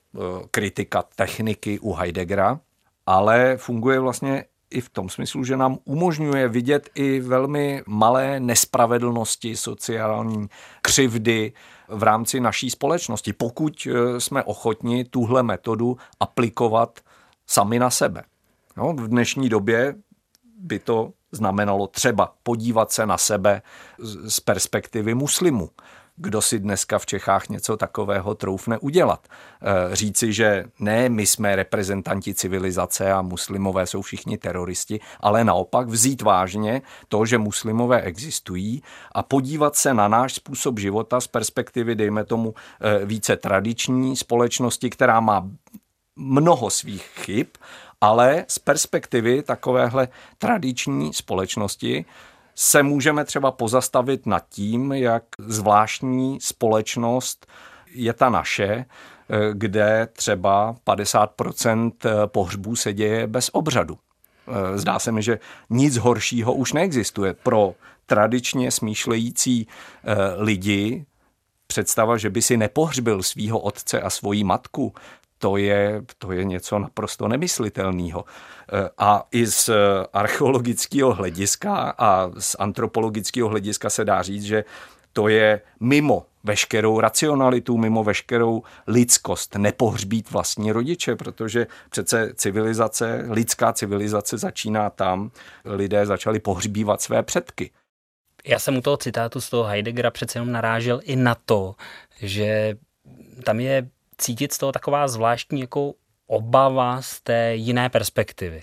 kritika techniky u Heideggera, ale funguje vlastně i v tom smyslu, že nám umožňuje vidět i velmi malé nespravedlnosti, sociální křivdy v rámci naší společnosti, pokud eh, jsme ochotni tuhle metodu aplikovat sami na sebe. No, v dnešní době by to znamenalo třeba podívat se na sebe z perspektivy muslimů kdo si dneska v Čechách něco takového troufne udělat. Eh, říci, že ne, my jsme reprezentanti civilizace a muslimové jsou všichni teroristi, ale naopak vzít vážně to, že muslimové existují a podívat se na náš způsob života z perspektivy, dejme tomu, eh, více tradiční společnosti, která má mnoho svých chyb, ale z perspektivy takovéhle tradiční společnosti se můžeme třeba pozastavit nad tím, jak zvláštní společnost je ta naše, eh, kde třeba 50% eh, pohřbů se děje bez obřadu. Eh, zdá se mi, že nic horšího už neexistuje. Pro tradičně smýšlející lidi představa, že by si nepohřbil svého otce a svoji matku, to je, to je něco naprosto nemyslitelného. Eh, a i z archeologického hlediska a z antropologického hlediska se dá říct, že to je mimo veškerou racionalitu, mimo veškerou lidskost, nepohřbít vlastní rodiče, protože přece civilizace, lidská civilizace začíná tam, lidé začali pohřbívat své předky. Já jsem u toho citátu z toho Heideggera přece jenom narážel i na to, že tam je cítit z toho taková zvláštní jako obava z té jiné perspektivy.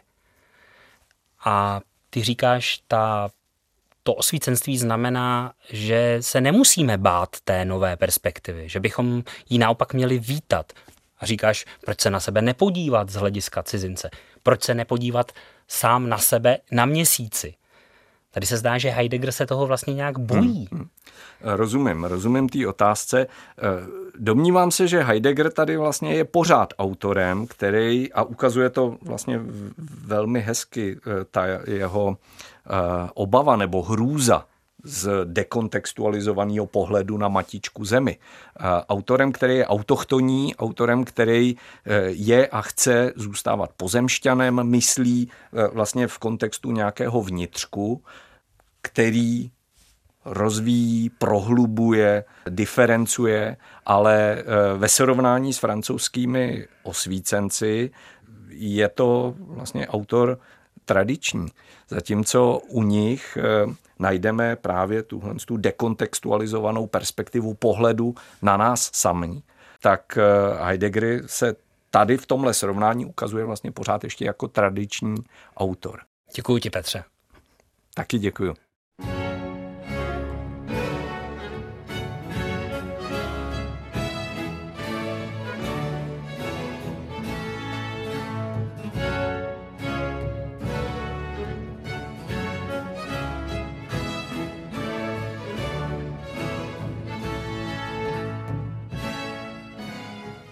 A ty říkáš, ta, to osvícenství znamená, že se nemusíme bát té nové perspektivy, že bychom ji naopak měli vítat. A říkáš, proč se na sebe nepodívat z hlediska cizince? Proč se nepodívat sám na sebe na měsíci? Tady se zdá, že Heidegger se toho vlastně nějak bojí. Hmm, hmm. Rozumím, rozumím té otázce. Eh, domnívám se, že Heidegger tady vlastně je pořád autorem, který, a ukazuje to vlastně velmi hezky, eh, ta jeho eh, obava nebo hrůza z dekontextualizovaného pohledu na matičku zemi. Autorem, který je autochtonní, autorem, který je a chce zůstávat pozemšťanem, myslí vlastně v kontextu nějakého vnitřku, který rozvíjí, prohlubuje, diferencuje, ale eh, ve srovnání s francouzskými osvícenci je to vlastně autor tradiční. Zatímco u nich eh, najdeme právě tuhle tu dekontextualizovanou perspektivu pohledu na nás sami, tak eh, Heidegger se tady v tomhle srovnání ukazuje vlastně pořád ještě jako tradiční autor. Děkuji ti, Petře. Taky děkuji.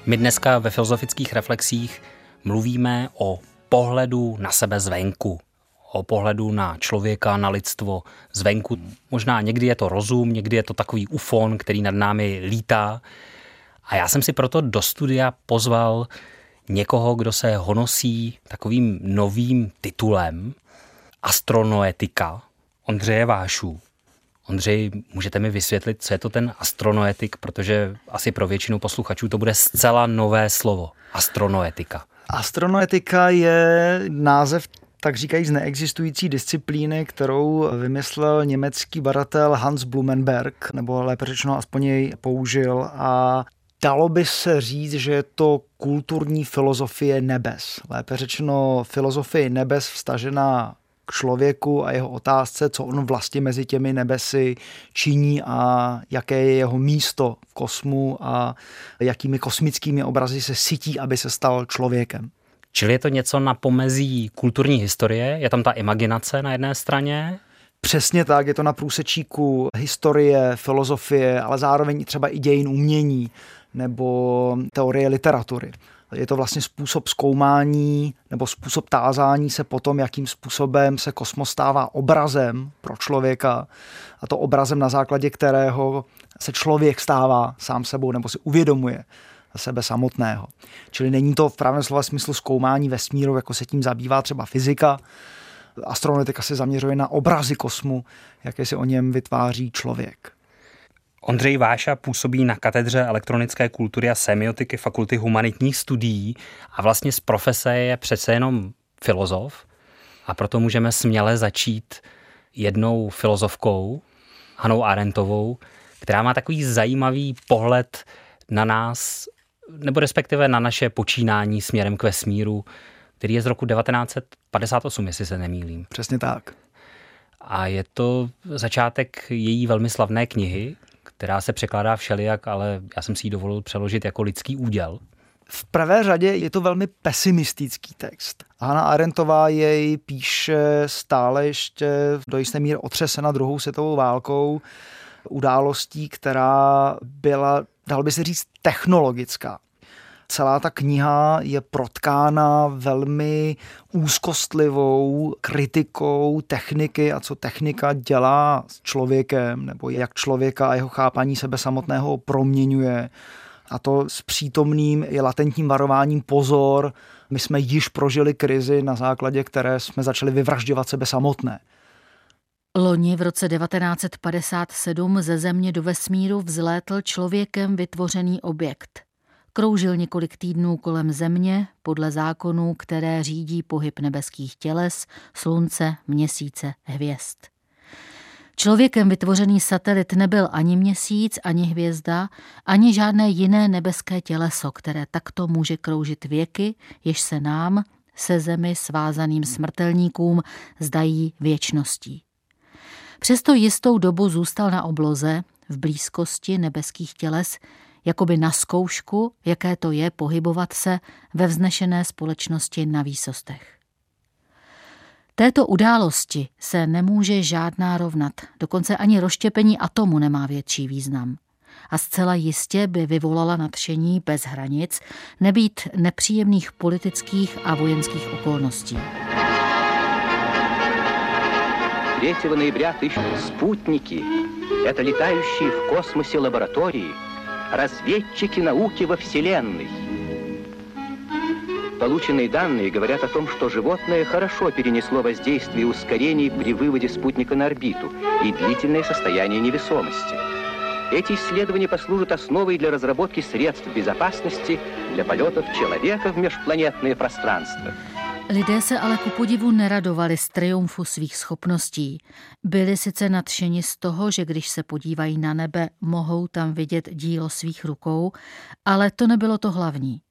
My dneska ve filozofických reflexích mluvíme o pohledu na sebe zvenku, o pohledu na člověka, na lidstvo zvenku. Možná někdy je to rozum, někdy je to takový ufon, který nad námi lítá. A já jsem si proto do studia pozval někoho, kdo se honosí takovým novým titulem astronoetika Ondřeje Vášů. Ondřej, můžete mi vysvětlit, co je to ten astronoetik, protože asi pro většinu posluchačů to bude zcela nové slovo. Astronoetika. Astronoetika je název tak říkají z neexistující disciplíny, kterou vymyslel německý badatel Hans Blumenberg, nebo lépe řečeno aspoň jej použil a Dalo by se říct, že je to kulturní filozofie nebes. Lépe řečeno filozofie nebes vstažená k člověku a jeho otázce, co on vlastně mezi těmi nebesy činí a jaké je jeho místo v kosmu a jakými kosmickými obrazy se sytí, aby se stal člověkem. Čili je to něco na pomezí kulturní historie? Je tam ta imaginace na jedné straně? Přesně tak, je to na průsečíku historie, filozofie, ale zároveň třeba i dějin umění nebo teorie literatury. Je to vlastně způsob zkoumání nebo způsob tázání se potom, jakým způsobem se kosmos stává obrazem pro člověka a to obrazem, na základě kterého se člověk stává sám sebou nebo si uvědomuje sebe samotného. Čili není to v pravém slova smyslu zkoumání vesmíru, jako se tím zabývá třeba fyzika. Astronautika se zaměřuje na obrazy kosmu, jaké si o něm vytváří člověk. Ondřej Váša působí na katedře elektronické kultury a semiotiky Fakulty humanitních studií a vlastně z profese je přece jenom filozof a proto můžeme směle začít jednou filozofkou, Hanou Arendtovou, která má takový zajímavý pohled na nás, nebo respektive na naše počínání směrem k vesmíru, který je z roku 1958, jestli se nemýlím. Přesně tak. A je to začátek její velmi slavné knihy, která se překládá všelijak, ale já jsem si ji dovolil přeložit jako lidský úděl. V prvé řadě je to velmi pesimistický text. Hanna Arendtová jej píše stále ještě do jisté míry otřesena druhou světovou válkou, událostí, která byla, dal by se říct, technologická. Celá ta kniha je protkána velmi úzkostlivou kritikou techniky a co technika dělá s člověkem, nebo jak člověka a jeho chápaní sebe samotného proměňuje. A to s přítomným i latentním varováním pozor, my jsme již prožili krizi, na základě které jsme začali vyvražďovat sebe samotné. Loni v roce 1957 ze Země do vesmíru vzlétl člověkem vytvořený objekt. Kroužil několik týdnů kolem Země podle zákonů, které řídí pohyb nebeských těles, slunce, měsíce, hvězd. Člověkem vytvořený satelit nebyl ani měsíc, ani hvězda, ani žádné jiné nebeské těleso, které takto může kroužit věky, jež se nám, se zemi svázaným smrtelníkům, zdají věčností. Přesto jistou dobu zůstal na obloze, v blízkosti nebeských těles, jakoby na zkoušku, jaké to je pohybovat se ve vznešené společnosti na výsostech. Této události se nemůže žádná rovnat, dokonce ani rozštěpení atomu nemá větší význam. A zcela jistě by vyvolala nadšení bez hranic nebýt nepříjemných politických a vojenských okolností. 3 ноября тысяч спутники. Это летающие в космосе лаборатории – разведчики науки во Вселенной. Полученные данные говорят о том, что животное хорошо перенесло воздействие ускорений при выводе спутника на орбиту и длительное состояние невесомости. Эти исследования послужат основой для разработки средств безопасности для полетов человека в межпланетное пространство. Lidé se ale ku podivu neradovali z triumfu svých schopností. Byli sice nadšeni z toho, že když se podívají na nebe, mohou tam vidět dílo svých rukou, ale to nebylo to hlavní.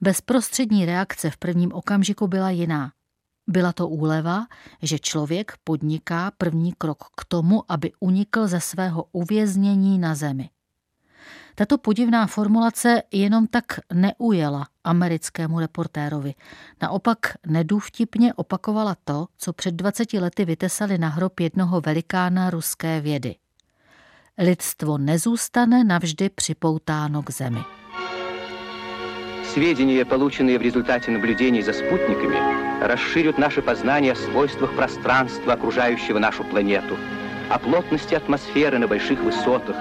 Bezprostřední reakce v prvním okamžiku byla jiná. Byla to úleva, že člověk podniká první krok k tomu, aby unikl ze svého uvěznění na zemi. Tato podivná formulace jenom tak neujela americkému reportérovi. Naopak nedůvtipně opakovala to, co před 20 lety vytesali na hrob jednoho velikána ruské vědy. Lidstvo nezůstane navždy připoutáno k zemi. Сведения, полученные в результате наблюдений за спутниками, расширят наше познание о свойствах пространства, окружающего нашу планету, о плотности атмосферы на больших высотах,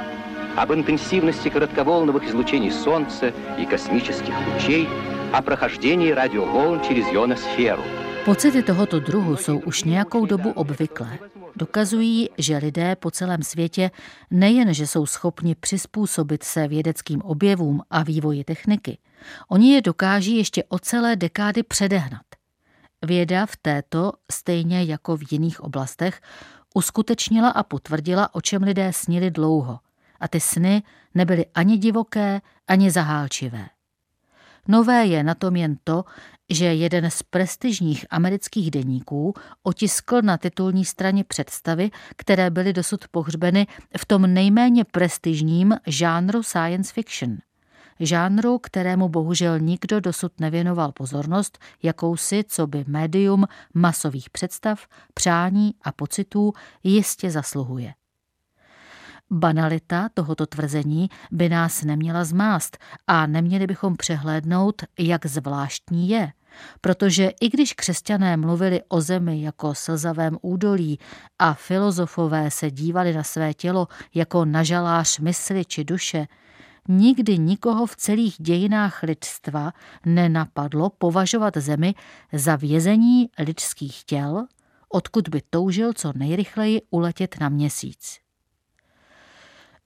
об интенсивности коротковолновых излучений Солнца и космических лучей, о прохождении радиоволн через ионосферу. Pocity tohoto druhu jsou už nějakou dobu obvyklé. Dokazují, že lidé po celém světě nejen, že jsou schopni přizpůsobit se vědeckým objevům a vývoji techniky, oni je dokáží ještě o celé dekády předehnat. Věda v této, stejně jako v jiných oblastech, uskutečnila a potvrdila, o čem lidé snili dlouho. a ty sny nebyly ani divoké, ani zahálčivé. Nové je na tom jen to, že jeden z prestižních amerických deníků otiskl na titulní straně představy, které byly dosud pohřbeny v tom nejméně prestižním žánru science fiction. Žánru, kterému bohužel nikdo dosud nevěnoval pozornost, jakousi, co by médium masových představ, přání a pocitů jistě zasluhuje. Banalita tohoto tvrzení by nás neměla zmást a neměli bychom přehlédnout, jak zvláštní je. Protože i když křesťané mluvili o zemi jako slzavém údolí a filozofové se dívali na své tělo jako na žalář mysli či duše, nikdy nikoho v celých dějinách lidstva nenapadlo považovat zemi za vězení lidských těl, odkud by toužil co nejrychleji uletět na měsíc.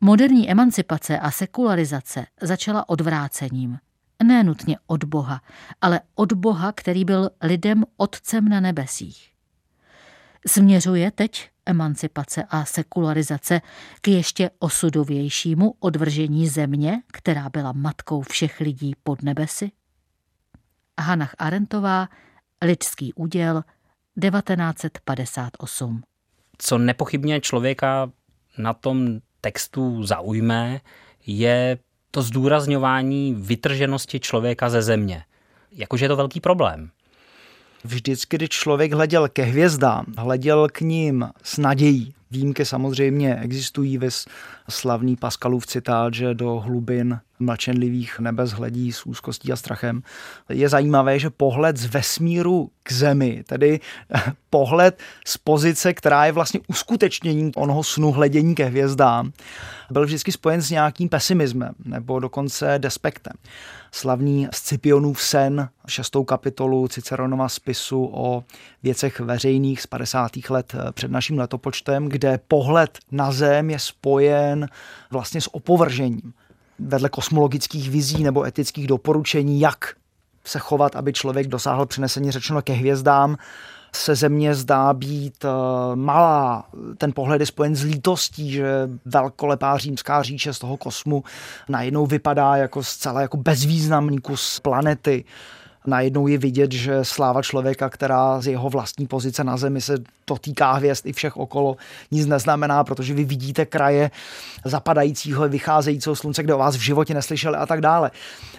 Moderní emancipace a sekularizace začala odvrácením. Ne nutně od Boha, ale od Boha, který byl lidem otcem na nebesích. Směřuje teď emancipace a sekularizace k ještě osudovějšímu odvržení země, která byla matkou všech lidí pod nebesy? Hanach Arentová, Lidský úděl, 1958. Co nepochybně člověka na tom textu zaujme, je to zdůrazňování vytrženosti člověka ze země. Jakože je to velký problém. Vždycky, když člověk hleděl ke hvězdám, hleděl k ním s nadějí. Výjimky samozřejmě existují ve slavný Pascalův citát, že do hlubin mlčenlivých nebes hledí s úzkostí a strachem. Je zajímavé, že pohled z vesmíru k zemi, tedy <laughs> pohled z pozice, která je vlastně uskutečněním onoho snu hledění ke hvězdám, byl vždycky spojen s nějakým pesimismem nebo dokonce despektem. Slavný Scipionův sen, šestou kapitolu Ciceronova spisu o věcech veřejných z 50. let před naším letopočtem, kde pohled na zem je spojen vlastně s opovržením vedle kosmologických vizí nebo etických doporučení, jak se chovat, aby člověk dosáhl přinesení řečeno ke hvězdám, se země zdá být uh, malá. Ten pohled je spojen s lítostí, že velkolepá římská říše z toho kosmu najednou vypadá jako zcela jako bezvýznamný kus planety najednou je vidět, že sláva člověka, která z jeho vlastní pozice na zemi se dotýká hvězd i všech okolo, nic neznamená, protože vy vidíte kraje zapadajícího, vycházejícího slunce, kde o vás v životě neslyšeli a tak dále.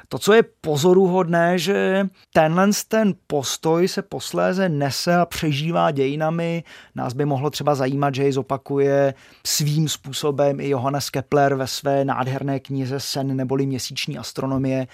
To, co je pozoruhodné, že tenhle ten postoj se posléze nese a přežívá dějinami. Nás by mohlo třeba zajímat, že jej zopakuje svým způsobem i Johannes Kepler ve své nádherné knize Sen neboli měsíční astronomie,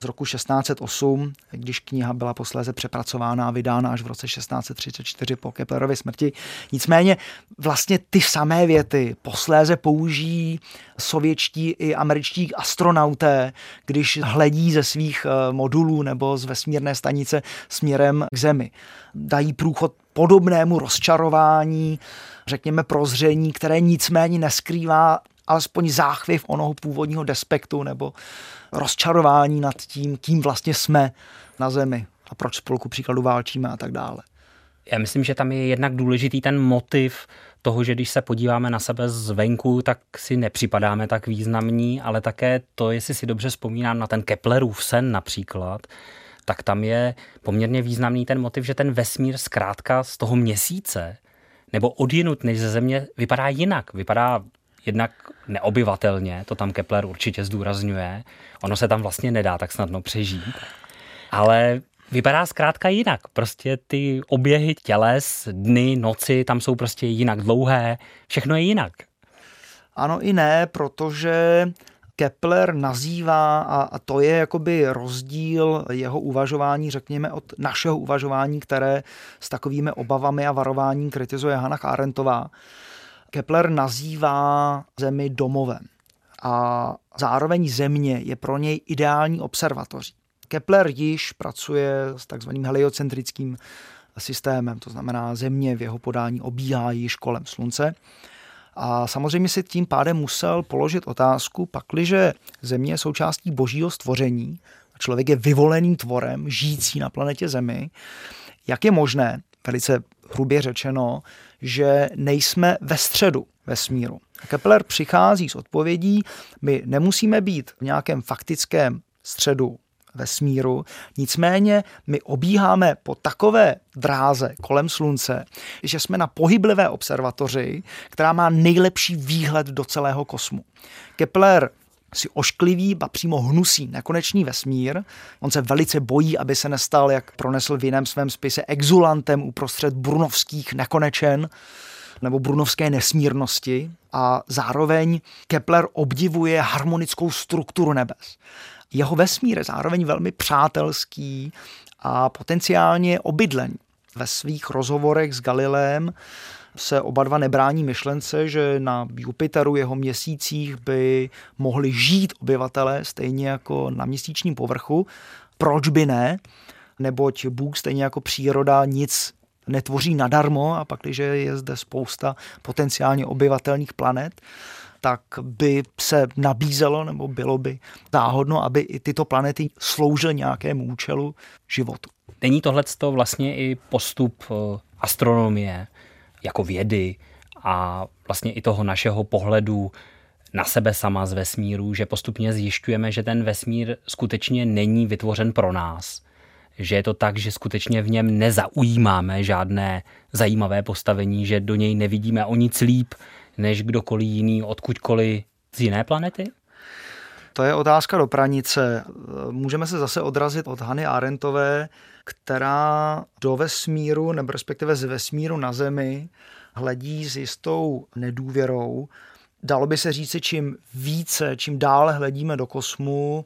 z roku 1608, když kniha byla posléze přepracována a vydána až v roce 1634 po Keplerově smrti. Nicméně vlastně ty samé věty posléze použijí sovětští i američtí astronauté, když hledí ze svých eh, modulů nebo z vesmírné stanice směrem k Zemi. Dají průchod podobnému rozčarování, řekněme prozření, které nicméně neskrývá alespoň záchvěv onoho původního despektu nebo rozčarování nad tím, kým vlastně jsme na zemi a proč spolu příkladu válčíme a tak dále. Já myslím, že tam je jednak důležitý ten motiv toho, že když se podíváme na sebe zvenku, tak si nepřipadáme tak významní, ale také to, jestli si dobře vzpomínám na ten Keplerův sen například, tak tam je poměrně významný ten motiv, že ten vesmír zkrátka z toho měsíce nebo odjinut než ze země vypadá jinak. Vypadá jednak neobyvatelně, to tam Kepler určitě zdůrazňuje. Ono se tam vlastně nedá tak snadno přežít. Ale vypadá zkrátka jinak. Prostě ty oběhy těles, dny, noci, tam jsou prostě jinak dlouhé. Všechno je jinak. Ano i ne, protože Kepler nazývá, a, to je jakoby rozdíl jeho uvažování, řekněme, od našeho uvažování, které s takovými obavami a varování kritizuje Hannah Arendtová. Kepler nazývá Zemi domovem a zároveň Země je pro něj ideální observatoří. Kepler již pracuje s takzvaným heliocentrickým systémem, to znamená Země v jeho podání obíhá již kolem Slunce. A samozřejmě si tím pádem musel položit otázku, pakliže Země je součástí božího stvoření, člověk je vyvoleným tvorem, žijící na planetě Zemi, Jak je možné, velice hrubě řečeno, že nejsme ve středu vesmíru? Kepler přichází s odpovědí, my nemusíme být v nějakém faktickém středu vesmíru. Nicméně my obíháme po takové dráze kolem Slunce, že jsme na pohyblivé observatoři, která má nejlepší výhled do celého kosmu. Kepler si ošklivý, a přímo hnusí nekonečný vesmír. On se velice bojí, aby se nestal, jak pronesl v jiném svém spise, exulantem uprostřed brunovských nekonečen nebo brunovské nesmírnosti a zároveň Kepler obdivuje harmonickou strukturu nebes. Jeho vesmír je zároveň velmi přátelský a potenciálně obydlený. Ve svých rozhovorech s Galilem se oba dva nebrání myšlence, že na Jupiteru, jeho měsících by mohli žít obyvatelé stejně jako na měsíčním povrchu. Proč by ne? Neboť Bůh stejně jako příroda nic netvoří nadarmo a pak, když je zde spousta potenciálně obyvatelných planet, tak by se nabízelo nebo bylo by záhodno, aby i tyto planety sloužily nějakému účelu životu. Není tohle vlastně i postup eh, astronomie jako vědy a vlastně i toho našeho pohledu na sebe sama z vesmíru, že postupně zjišťujeme, že ten vesmír skutečně není vytvořen pro nás. Že je to tak, že skutečně v něm nezaujímáme žádné zajímavé postavení, že do něj nevidíme o nic líp, než kdokoliv jiný odkudkoliv z jiné planety? To je otázka do pranice. Můžeme se zase odrazit od Hany Arentové, která do vesmíru, nebo respektive z vesmíru na Zemi, hledí s jistou nedůvěrou. Dalo by se říci, čím více, čím dále hledíme do kosmu,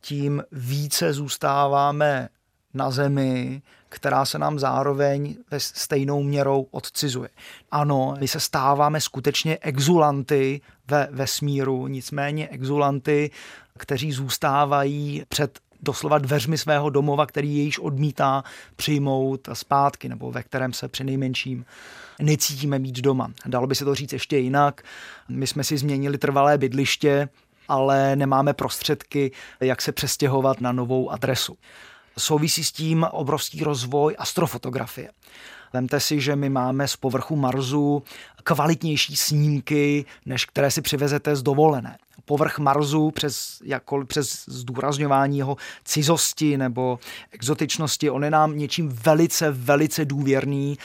tím více zůstáváme na Zemi, která se nám zároveň ve stejnou měrou odcizuje. Ano, my se stáváme skutečně exulanty ve vesmíru, nicméně exulanty, kteří zůstávají před doslova dveřmi svého domova, který je již odmítá přijmout zpátky, nebo ve kterém se při nejmenším necítíme být doma. Dalo by se to říct ještě jinak. My jsme si změnili trvalé bydliště, ale nemáme prostředky, jak se přestěhovat na novou adresu. Souvisí s tím obrovský rozvoj astrofotografie. Vemte si, že my máme z povrchu Marsu kvalitnější snímky, než které si přivezete z dovolené. Povrch Marsu přes, jako, přes zdůrazňování jeho cizosti nebo exotičnosti, on je nám něčím velice, velice důvěrný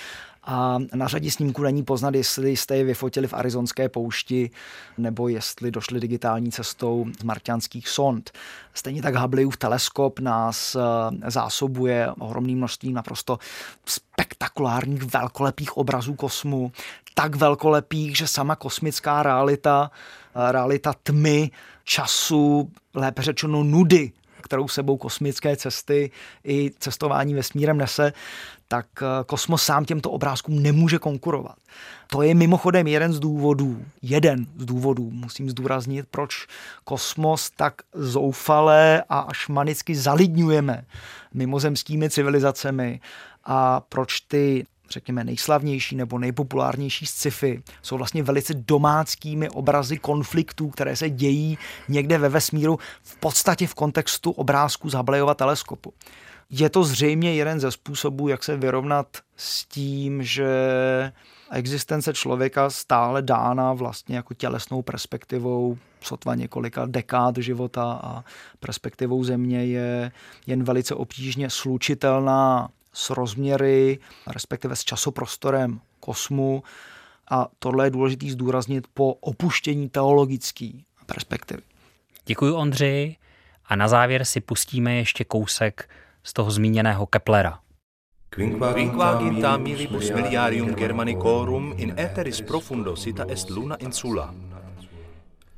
a na řadě snímků není poznat, jestli jste je vyfotili v arizonské poušti nebo jestli došli digitální cestou z marťanských sond. Stejně tak Hubbleův teleskop nás eh, zásobuje ohromným množstvím naprosto spektakulárních velkolepých obrazů kosmu, tak velkolepých, že sama kosmická realita, eh, realita tmy, času, lépe řečeno nudy, kterou sebou kosmické cesty i cestování vesmírem nese, tak eh, kosmos sám těmto obrázkům nemůže konkurovat. To je mimochodem jeden z důvodů, jeden z důvodů, musím zdůraznit, proč kosmos tak zoufale a až manicky zalidňujeme mimozemskými civilizacemi a proč ty řekněme, nejslavnější nebo nejpopulárnější sci-fi jsou vlastně velice domáckými obrazy konfliktů, které se dějí někde ve vesmíru v podstatě v kontextu obrázků z Hubbleova teleskopu. Je to zřejmě jeden ze způsobů, jak se vyrovnat s tím, že existence člověka stále dána vlastně jako tělesnou perspektivou sotva několika dekád života a perspektivou země je jen velice obtížně slučitelná s rozměry, respektive s časoprostorem kosmu. A tohle je důležité zdůraznit po opuštění teologické perspektivy. Děkuji Ondřej a na závěr si pustíme ještě kousek z toho zmíněného Keplera. Quinquaginta milibus miliarium Germanicorum in eteris profundo sita est luna insula.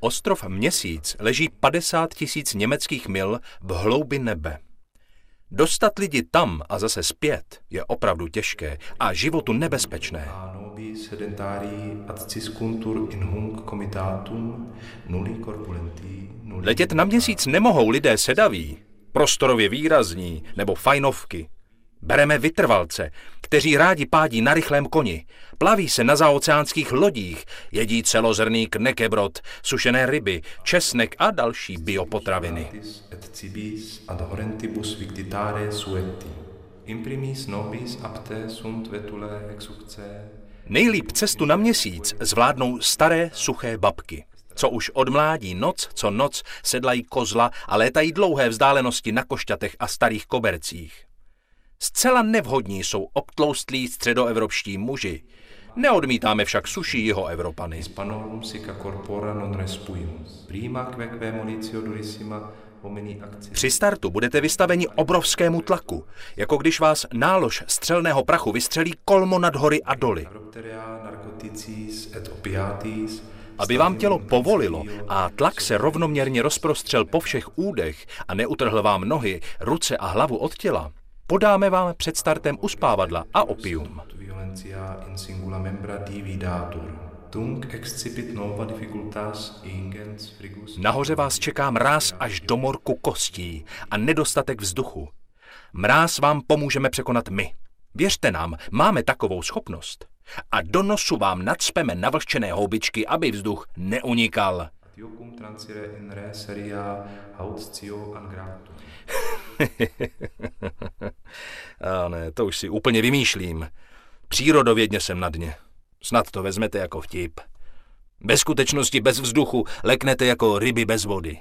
Ostrov Měsíc leží 50 tisíc německých mil v hloubi nebe. Dostat lidi tam a zase zpět je opravdu těžké a životu nebezpečné. Letět na měsíc nemohou lidé sedaví, prostorově výrazní nebo fajnovky. Bereme vytrvalce, kteří rádi pádí na rychlém koni, plaví se na zaoceánských lodích, jedí celozrný knekebrod, sušené ryby, česnek a další biopotraviny. Nejlíp cestu na měsíc zvládnou staré suché babky, co už od mládí noc co noc sedlají kozla a létají dlouhé vzdálenosti na košťatech a starých kobercích. Zcela nevhodní jsou obtloustlí středoevropští muži. Neodmítáme však suší jeho Evropany. corpora non respuimus. Prima queque molitio durissima při startu budete vystaveni obrovskému tlaku, jako když vás nálož střelného prachu vystřelí kolmo nad hory a doly. Aby vám tělo povolilo a tlak se rovnoměrně rozprostřel po všech údech a neutrhl vám nohy, ruce a hlavu od těla, podáme vám před startem uspávadla a opium. Nahoře vás čeká mráz až do morku kostí a nedostatek vzduchu. Mráz vám pomůžeme překonat my. Věřte nám, máme takovou schopnost. A do nosu vám nadspeme navlhčené houbičky, aby vzduch neunikal. <laughs> A ne, to už si úplně vymýšlím. Přírodovědně jsem na dně. Snad to vezmete jako vtip. Ve skutečnosti bez vzduchu leknete jako ryby bez vody.